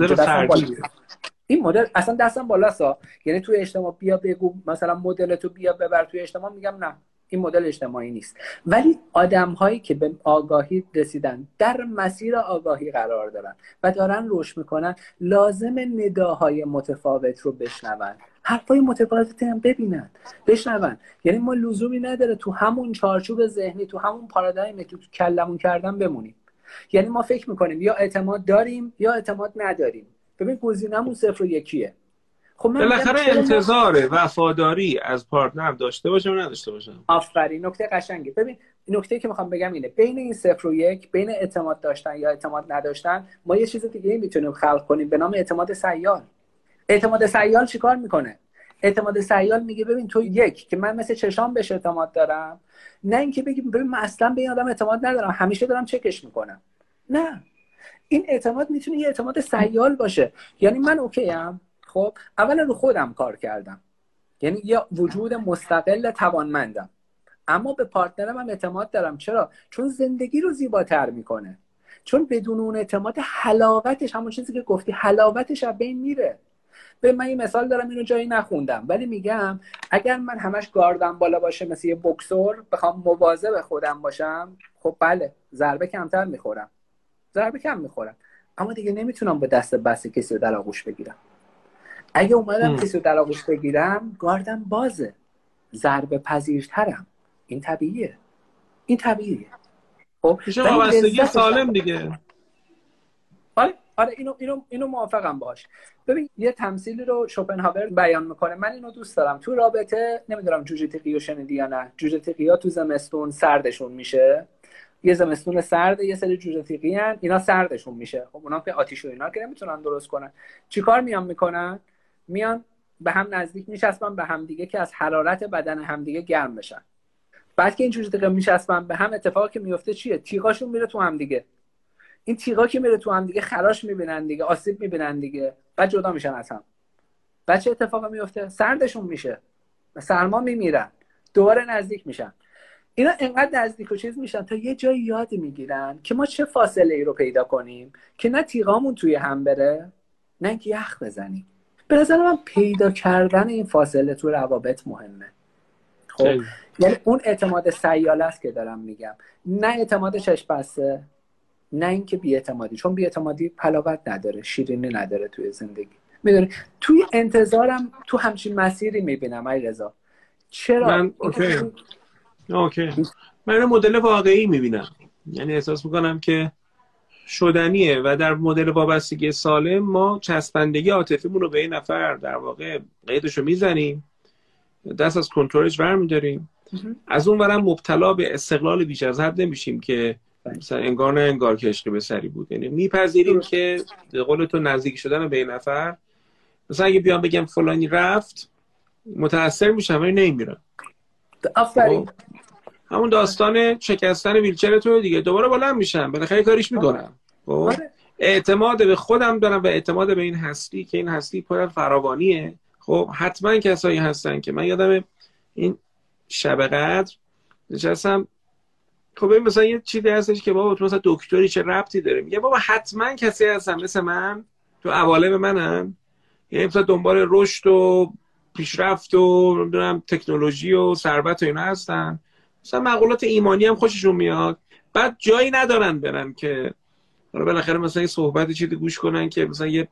این مدل اصلا دستم بالاست یعنی توی اجتماع بیا بگو مثلا مدل تو بیا ببر توی اجتماع. میگم نه این مدل اجتماعی نیست. ولی آدم هایی که به آگاهی رسیدن در مسیر آگاهی قرار دارن و دارن روش می‌کنن لازم نداهای متفاوت رو بشنون. حرفای متفاوت هم ببینن بشنون. یعنی ما لزومی نداره تو همون چارچوب ذهنی تو همون پارادایمی که تو کلمون کردن بمونیم. یعنی ما فکر می‌کنیم یا اعتماد داریم یا اعتماد نداریم. ببین گزینمون صفر و یکیه. خب بالاخره انتظار وفاداری از پارتنر داشته باشم و نداشته باشم؟ آفرین نکته قشنگه ببین نکته که می‌خوام بگم اینه بین این صفر و یک بین اعتماد داشتن یا اعتماد نداشتن ما یه چیز دیگه می‌تونیم خلق کنیم به نام اعتماد سیال. اعتماد سیال چیکار می‌کنه؟ اعتماد سیال میگه ببین تو یک که من مثل چشام بهش اعتماد دارم نه اینکه بگی ببین من اصلا به این آدم اعتماد ندارم همیشه دارم چکش می‌کنم. نه. این اعتماد می‌تونه یه اعتماد سیال باشه. یعنی من OK ام. خب اولا رو خودم کار کردم. یعنی یه وجود مستقل توانمندم. اما به partner م هم اعتماد دارم. چرا؟ چون زندگی رو زیباتر می‌کنه. چون بدون اون اعتماد حلاوتش همون چیزی که گفتی حلاوتش از بین میره. به من این مثال دارم اینو جایی نخوندم. ولی میگم اگر من همش گاردم بالا باشه مثل یه بکسور بخوام مواظب خودم باشم خب بله ضربه کمتر می‌خورم. ضربه کم می‌خورم. اما دیگه نمی‌تونم به دست بس کسی رو در آغوش بگیرم. اگه اومدم کسی رو در آغوش بگیرم گاردم بازه. ضربه پذیرترم. این طبیعیه. این طبیعیه. خب؟ سالم دیگه. آره اینو اینو اینو موافقم باش. ببین یه تمثیلی رو شوپنهاور بیان می‌کنه. من اینو دوست دارم. تو رابطه نمی‌دونم جوجه تقیو شنیدی یا نه. جوجه تقیا تو زمستون سردشون میشه. یه زمستون سرد یه سری جوجه تیقی اینا سردشون میشه. خب اونا که آتیش و اینا که نمی‌تونن درست کنن. چیکار میان می‌کنن؟ میان به هم نزدیک میشسبن به هم دیگه که از حرارت بدن همدیگه گرم بشن. بعد که این جوجه تیقی میشسبن به هم اتفاقی که میفته چیه؟ تیغاشون میره تو هم دیگه. این تیغا که میره تو هم دیگه خراش می‌بینن دیگه آسیب می‌بینن دیگه. بعد جدا میشن از هم. بعد چه اتفاقی میفته سردشون میشه. سرما میمیرن. دوباره نزدیک میشن. اینا انقدر نزدیک و چیز میشن تا یه جایی یاد می‌گیرن که ما چه فاصله ای رو پیدا کنیم که نه تیغامون توی هم بره نه اینکه یخ بزنیم. به نظر من پیدا کردن این فاصله تو روابط مهمه. خب یعنی اون اعتماد سیاله است که دارم میگم. نه اعتماد چشم بسته نه اینکه بیاعتمادی چون بیاعتمادی حلاوت نداره شیرینی نداره توی زندگی. می‌دونی؟ توی انتظارم تو همچین مسیری می‌بینم ای رضا چرا؟ من اوکی. من مدل واقعی می‌بینم. یعنی احساس می‌کنم که شدنیه و در مدل وابستگی سالم ما چسبندگی عاطفیمون رو به این نفر در واقع قیدش رو می‌زنیم دست از کنترلش برمیداریم. از اون برم مبتلا به استقلال بیش از حد نمیشیم که مثلا انگار نه انگار که عشق به سری بود. یعنی میپذیریم که به قول تو نزدیک شدن به این نفر. مثلا اگه بیام بگم فلانی رفت متاثر میشم ولی نمیرم آفرین. خب، همون داستان شکستن ویلچر تو دیگه. دوباره بلند میشم. بالاخره کاریش می‌کنم. خب؟ آره. اعتماد به خودم دارم و اعتماد به این هستی که این هستی پر فراوانیه. خب؟ حتما کسایی هستن که من یادم این شب قدر نشستم خب این مثلا یه چیزی هستش که بابا تو مثلا دکتری چه ربطی داره؟ میگه بابا حتما کسی هستن مثل من تو به منم یعنی مثلا دنبال رشد و پیشرفت و نمی‌دونم تکنولوژی و ثروت و اینا هستن. مثلا مقولات ایمانی هم خوششون میاد. بعد جایی ندارن برن که حالا بالاخره مثلا یه صحبت چیزی گوش کنن که مثلا یه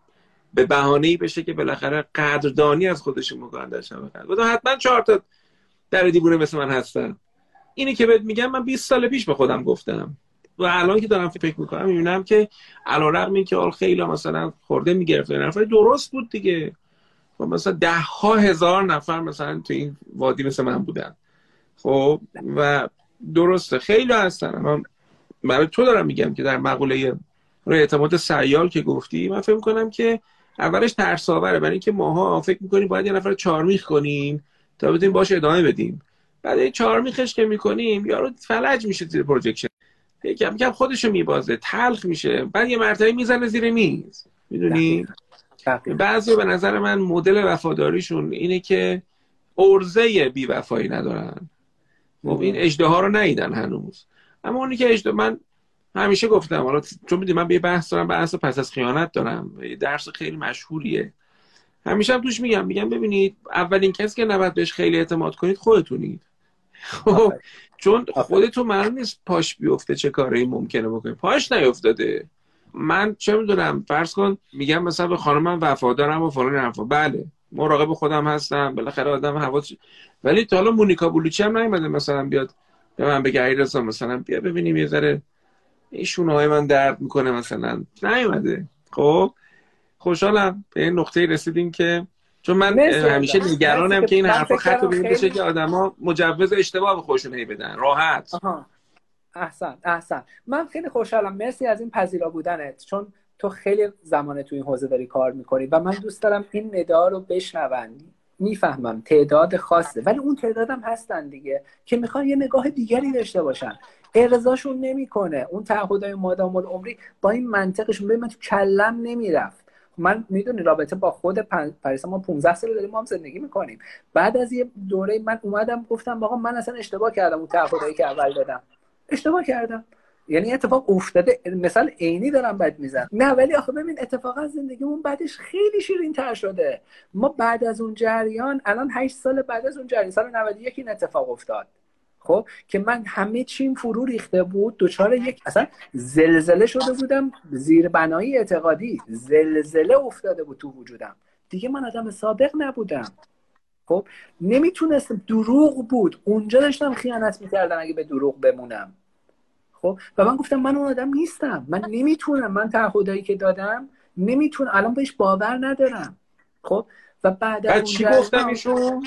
به بهانه بشه که بالاخره قدردانی از خودشون می‌کنن در شب حتما چهار تا در دیوونه مثل من هستن. اینی که بهت میگم من 20 سال پیش به خودم گفتم. و الان که دارم فکر می‌کنم می‌بینم که علیرغم این که خیلی مثلا خورده می‌گرفت نفر درست بود دیگه. و خب مثلا ده ها هزار نفر مثلا تو این وادی مثل من بودن. خب و درسته خیلی هستن. برای تو دارم میگم که در مقوله روی اعتماد سیال که گفتی من فکر کنم که اولش ترس آوره برای اینکه ماها فکر می‌کنیم باید یه نفر چارمیخ کنیم تا بتونیم باش ادامه بدیم. بعد این چارمیخش که می‌کنیم یارو فلج میشه زیر projection. یکم کم خودشو میبازه تلخ میشه. بعد یه مرتبه می‌زنه زیر میز. می‌دونی؟ بعضی به نظر من مدل وفاداریشون اینه که عرضه بی وفایی ندارن. خب این اژدها رو ندیدن هنوز. اما اونی که اژدها من همیشه گفتم حالا چون می‌دونی من به بحث دارم بحث پس از خیانت دارم. درس خیلی مشهوریه. همیشه هم توش میگم میگم ببینید اولین کسی که نباید بهش خیلی اعتماد کنید خودتونید. خب چون خودتون معلوم نیست پاش بیفته چه کاری ممکنه بکنه پاش نیفتاده. من چه می‌دونم فرض کن میگم مثلا به خانمم وفادارم و فلان حرفا. بله مراقب خودم هستم بالاخره آدم حواس ولی تا حالا مونیکا بلوچی هم نیومده مثلا بیاد به من بگه ایرزا مثلا بیا ببینیم یه ذره ایشون های من درد می‌کنه مثلا. نیومده. خب خوشحالم. به این نقطه رسیدیم که چون من همیشه نگرانم که این حرفا خط رو بشه که آدما مجوز اشتباه به خودشون بدن. راحت. احسن احسن. من خیلی خوشحالم. مرسی از این پذیرا بودنت. چون تو خیلی زمانه تو این حوزه داری کار می‌کنی و من دوست دارم این ندا رو بشنون. می‌فهمم تعداد خاصه ولی اون تعدادم هستن دیگه که می‌خوان یه نگاه دیگری داشته باشن. ارزاشون نمی‌کنه. اون تعهدای مادام العمری با این منطقشون ببین من تو کلم نمی‌رفت. من می‌دونی رابطه با خود پریسا ما 15 سال داریم ما هم زندگی می‌کنیم. بعد از یه دوره من اومدم گفتم آقا من اصلا اشتباه کردم اون تعهدایی که اول دادم. اشتباه کردم. یعنی اتفاق افتاده. مثال عینی دارم بد میزن نه ولی آخه ببین اتفاقا زندگیمون بعدش خیلی شیرین تر شده. ما بعد از اون جریان الان 8 سال بعد از اون جریان سال 91 این اتفاق افتاد. خب که من همه چیم فرو ریخته بود دچار یک اصلا زلزله شده بودم زیر بنایی اعتقادی زلزله افتاده بود تو وجودم. دیگه من آدم سابق نبودم. خب نمی‌تونستم دروغ بود. اونجا داشتم خیانت می‌کردم اگه به دروغ بمونم. خب و من گفتم من اون آدم نیستم. من نمی‌تونم. من تعهدایی که دادم نمی‌تونم الان بهش باور ندارم. خب و بعد از چی گفتم ایشون؟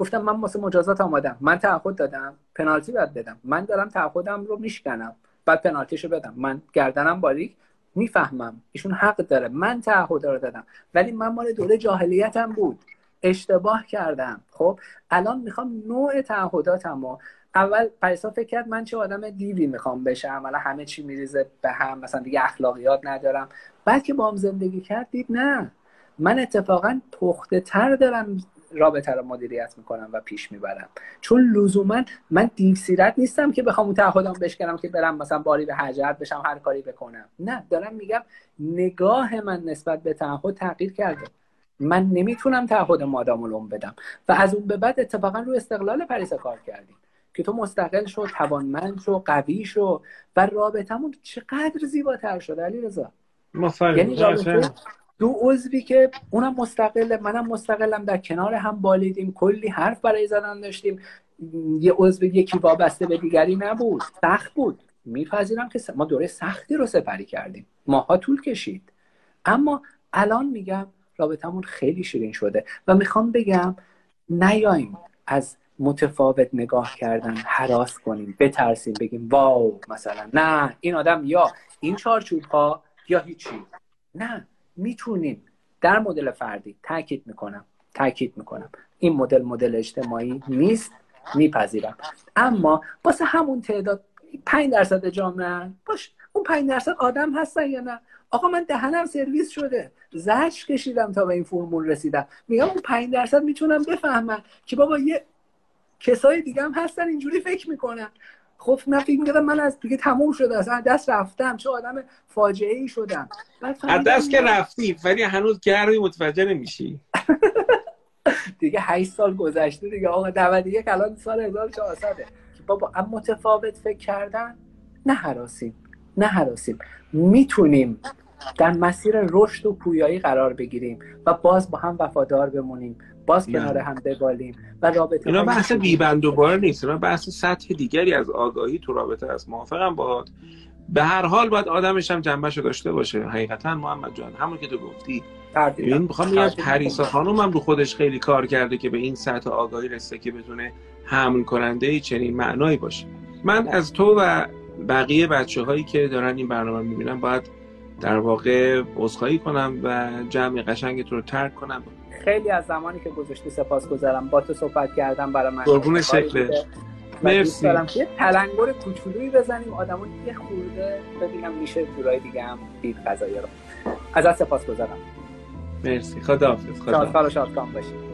گفتم من واسه مجازات آمادم. من تعهد دادم. پنالتی باید بدم. من دارم تعهدم رو میشکنم. بعد پنالتیشو بدم. من گردنم باریک. می‌فهمم. ایشون حق داره. من تعهد رو دادم. ولی من مال دوره جاهلیتم بود. اشتباه کردم. خب؟ الان می‌خوام نوع تعهداتم اول پریسا فکر کرد من چه آدم دیوی می‌خوام بشم. الان همه چی میریزه به هم. مثلا دیگه اخلاقیات ندارم. بعد که با هم زندگی کرد دید نه. من اتفاقا پخته تر دارم رابطه رو مدیریت می‌کنم و پیش می‌برم. چون لزوما من دیو سیرت نیستم که بخوام اون تعهدام بشکنم که برم مثلا باری به حجر بشم هر کاری بکنم. نه دارم میگم نگاه من نسبت به تعهد تغییر کرده. من نمی‌تونم تعهد مادام العمر بدم. و از اون به بعد اتفاقا رو استقلال پریسا کار کردیم که تو مستقل شو توانمند شو قوی شو و رابطمون چقدر زیباتر شده علی رضا یعنی رابطه دو عضوی که اونم مستقله منم مستقلم در کنار هم بالیدیم. کلی حرف برای زدن داشتیم. یه عضو یکی وابسته به دیگری نبود. سخت بود. میپذیرم که ما دوره سختی رو سپری کردیم. ماها طول کشید. اما الان میگم رابطمون خیلی شیرین شده و می‌خوام بگم نیایم از متفاوت نگاه کردن حراس کنیم بترسیم بگیم واو مثلا نه این آدم یا این چارچوب ها یا هیچی. نه. می‌تونیم در مدل فردی تاکید می‌کنم تاکید می‌کنم. این مدل مدل اجتماعی نیست میپذیرم. اما واسه همون تعداد 5 درصد جامعه باش اون 5 درصد آدم هستن یا نه؟ آقا من دهنم سرویس شده. زش کشیدم تا به این فرمول رسیدم. میگم اون 5 درصد می‌تونم بفهمم که بابا یه کسای دیگه هم هستن اینجوری فکر می‌کنن. خب من فکر می‌کردم من از دیگه تموم شده اصلا دست رفتم چه آدم فاجعه ای شدم از دست که رفتی ولی هنوز گرمی متوجه نمیشی. *laughs* دیگه 8 سال گذشته دیگه آقا 91 الان سال 1400 که بابا اما متفاوت فکر کردن نه حراسیم نه حراسیم. می‌تونیم در مسیر رشد و پویایی قرار بگیریم و باز با هم وفادار بمونیم. باز کنار هم ببالیم و رابطه اینا بحث بیبند و بار نیست. اینا بحث سطح دیگری از آگاهی تو رابطه است. موافقم با به هر حال باید آدمش هم جنبش داشته باشه. حقیقتا محمد جان همون که تو گفتی. این می‌خوام بگم پریسا خانم هم رو خودش خیلی کار کرده که به این سطح آگاهی رسه که بتونه حمل کننده چنین معنایی باشه. من از تو و بقیه بچه هایی که دارن این برنامه می‌بینن باید در واقع عذرخواهی کنم و جمع قشنگ تو رو ترک کنم. خیلی از زمانی که گذاشتی سپاس گذارم با تو صحبت کردم برای من. قربون شکل مرسی. یه تلنگر کوچولویی بزنیم. آدمون یه خورده ببینم میشه جورای دیگه هم دید قضایی رو. ازت سپاس گذارم مرسی. خدا حافظ خدا شاد باشی.